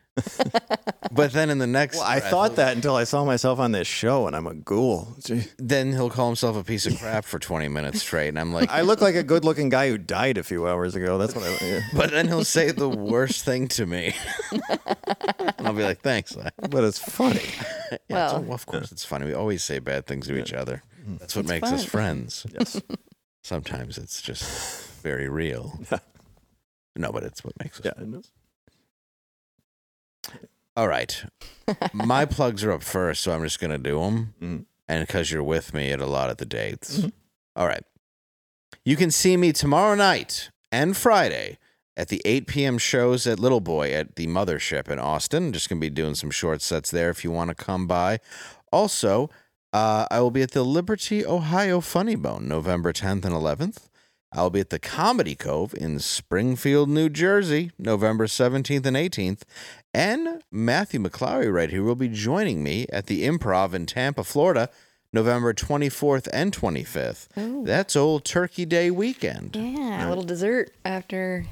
But then in the next, Well, I breath, thought that until I saw myself on this show, and I'm a ghoul. Gee. Then he'll call himself a piece of crap for 20 minutes straight, and I'm like, I look like a good-looking guy who died a few hours ago. That's what I. Yeah. but then he'll say the worst thing to me, and I'll be like, thanks. But it's funny. Yeah, it's- Well- well, of course, it's funny. We always say bad things to each other. Mm. That's what makes us friends. Yes. Sometimes it's just very real. No, but it's what makes us. Yeah. All right. My plugs are up first, so I'm just going to do them. Mhm. And because you're with me at a lot of the dates. All right. You can see me tomorrow night and Friday at the 8 p.m. shows at Little Boy at the Mothership in Austin. Just going to be doing some short sets there if you want to come by. Also, uh, I will be at the Liberty, Ohio Funny Bone November 10th and 11th. I'll be at the Comedy Cove in Springfield, New Jersey, November 17th and 18th. And Matthew McClowry, right here, will be joining me at the Improv in Tampa, Florida, November 24th and 25th. Oh. That's Old Turkey Day weekend. Yeah, a little dessert after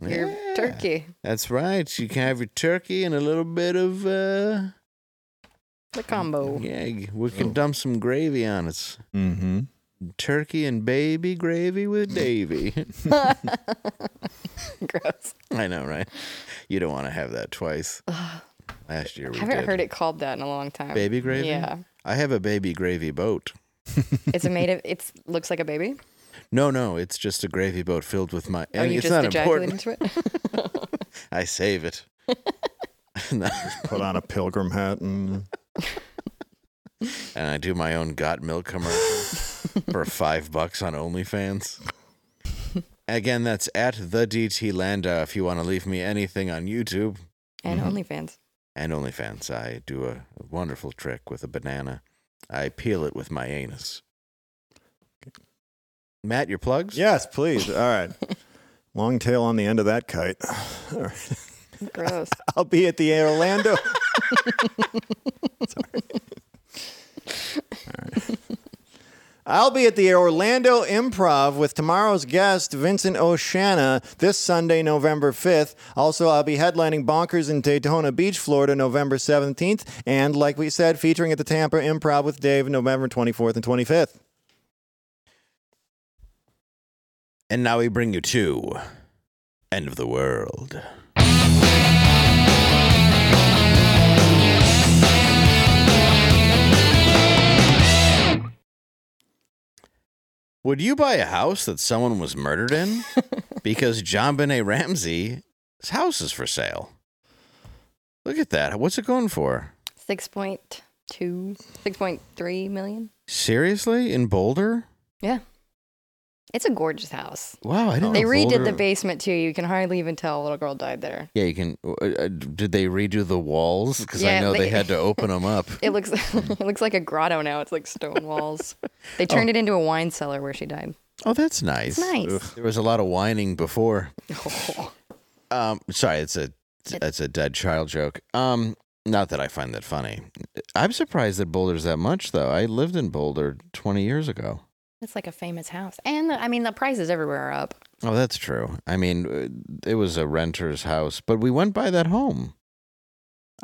your Yeah. turkey. That's right. You can have your turkey and a little bit of, uh, The combo. yeah, we can dump some gravy on it. Mm-hmm. Turkey and baby gravy with Davy. Gross. I know, right? You don't want to have that twice. Last year we I haven't did. heard it called that in a long time. Baby gravy? Yeah. I have a baby gravy boat. It's a made of. It's looks like a baby. No, no, it's just a gravy boat filled with my. Oh, and you it's just not ejaculate important. into it. I save it. No, Put on a pilgrim hat and and I do my own got milk commercial for five bucks on OnlyFans. Again, that's at the DT Landau if you want to leave me anything on YouTube and Mm-hmm. OnlyFans. and OnlyFans. I do a, a wonderful trick with a banana. I peel it with my anus. Matt, your plugs? yes, please. All right. Long tail on the end of that kite. All right. Gross. I'll be at the Orlando. Sorry. All right. I'll be at the Orlando Improv with tomorrow's guest, Vincent Oshana, this Sunday, November 5th. Also, I'll be headlining Bonkers in Daytona Beach, Florida, November 17th. And like we said, featuring at the Tampa Improv with Dave, November 24th and 25th. And now we bring you to End of the World. Would you buy a house that someone was murdered in? because JonBenet Ramsey's house is for sale. Look at that. What's it going for? 6.2, 6.3 million. Seriously? In Boulder? Yeah. It's a gorgeous house. Wow, I didn't They know redid Boulder- the basement too. You can hardly even tell a little girl died there. Yeah, you can. Uh, uh, did they redo the walls? Because I Yeah, know they, they- had to open them up. It looks it looks like a grotto now. It's like stone walls. They turned it into a wine cellar where she died. Oh, that's nice. It's nice. There was a lot of whining before. Um, sorry, it's a it's a dead child joke. Um, not that I find that funny. I'm surprised that Boulder's that much though. I lived in Boulder 20 years ago. It's like a famous house, and the, I mean the prices everywhere are up. Oh, that's true. I mean, uh, it was a renter's house, but we went by that home.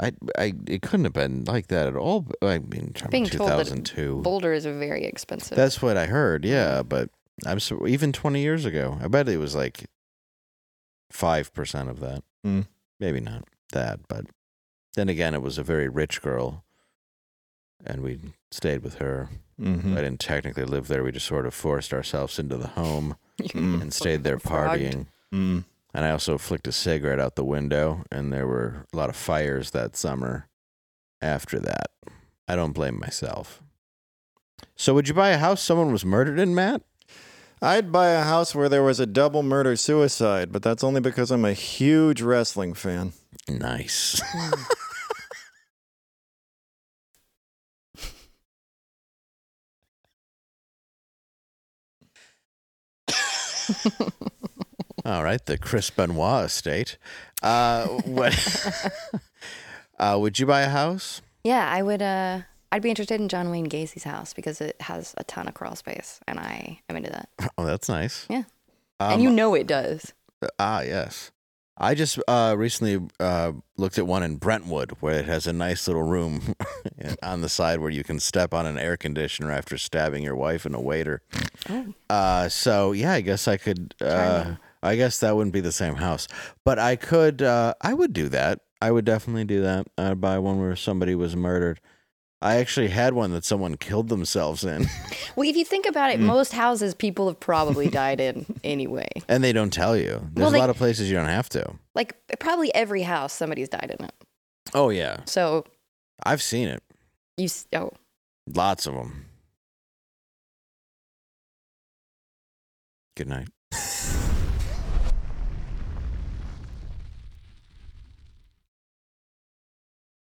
I, I, it couldn't have been like that at all. I mean, Being told that 2002. Boulder is very expensive. That's what I heard. Yeah, but I'm so, even 20 years ago. I bet it was like five percent of that. Mm. Maybe not that, but then again, it was a very rich girl, and we stayed with her. Mhm. I didn't technically live there. We just sort of forced ourselves into the home and stayed there partying. Mm. And I also flicked a cigarette out the window, and there were a lot of fires that summer after that. I don't blame myself. So, would you buy a house someone was murdered in, Matt? I'd buy a house where there was a double murder suicide, but that's only because I'm a huge wrestling fan. Nice. All right, the Chris Benoit estate. Uh, what? uh, would you buy a house? yeah, I would. Uh, I'd be interested in John Wayne Gacy's house because it has a ton of crawl space, and I am into that. Oh, that's nice. Yeah, Um, and you know it does. Ah, yes. I just uh, recently uh, looked at one in Brentwood where it has a nice little room on the side where you can step on an air conditioner after stabbing your wife and a waiter. Oh. Uh, so yeah, I guess I could. Uh, I guess that wouldn't be the same house, but I could. Uh, I would do that. I would definitely do that. I'd buy one where somebody was murdered. I actually had one that someone killed themselves in, Well, if you think about it, hmm. most houses people have probably died in anyway. and they don't tell you. There's Well, a lot of places you don't have to. Like probably every house somebody's died in it. Oh yeah, So I've seen it. you s- oh Lots of them. Good night.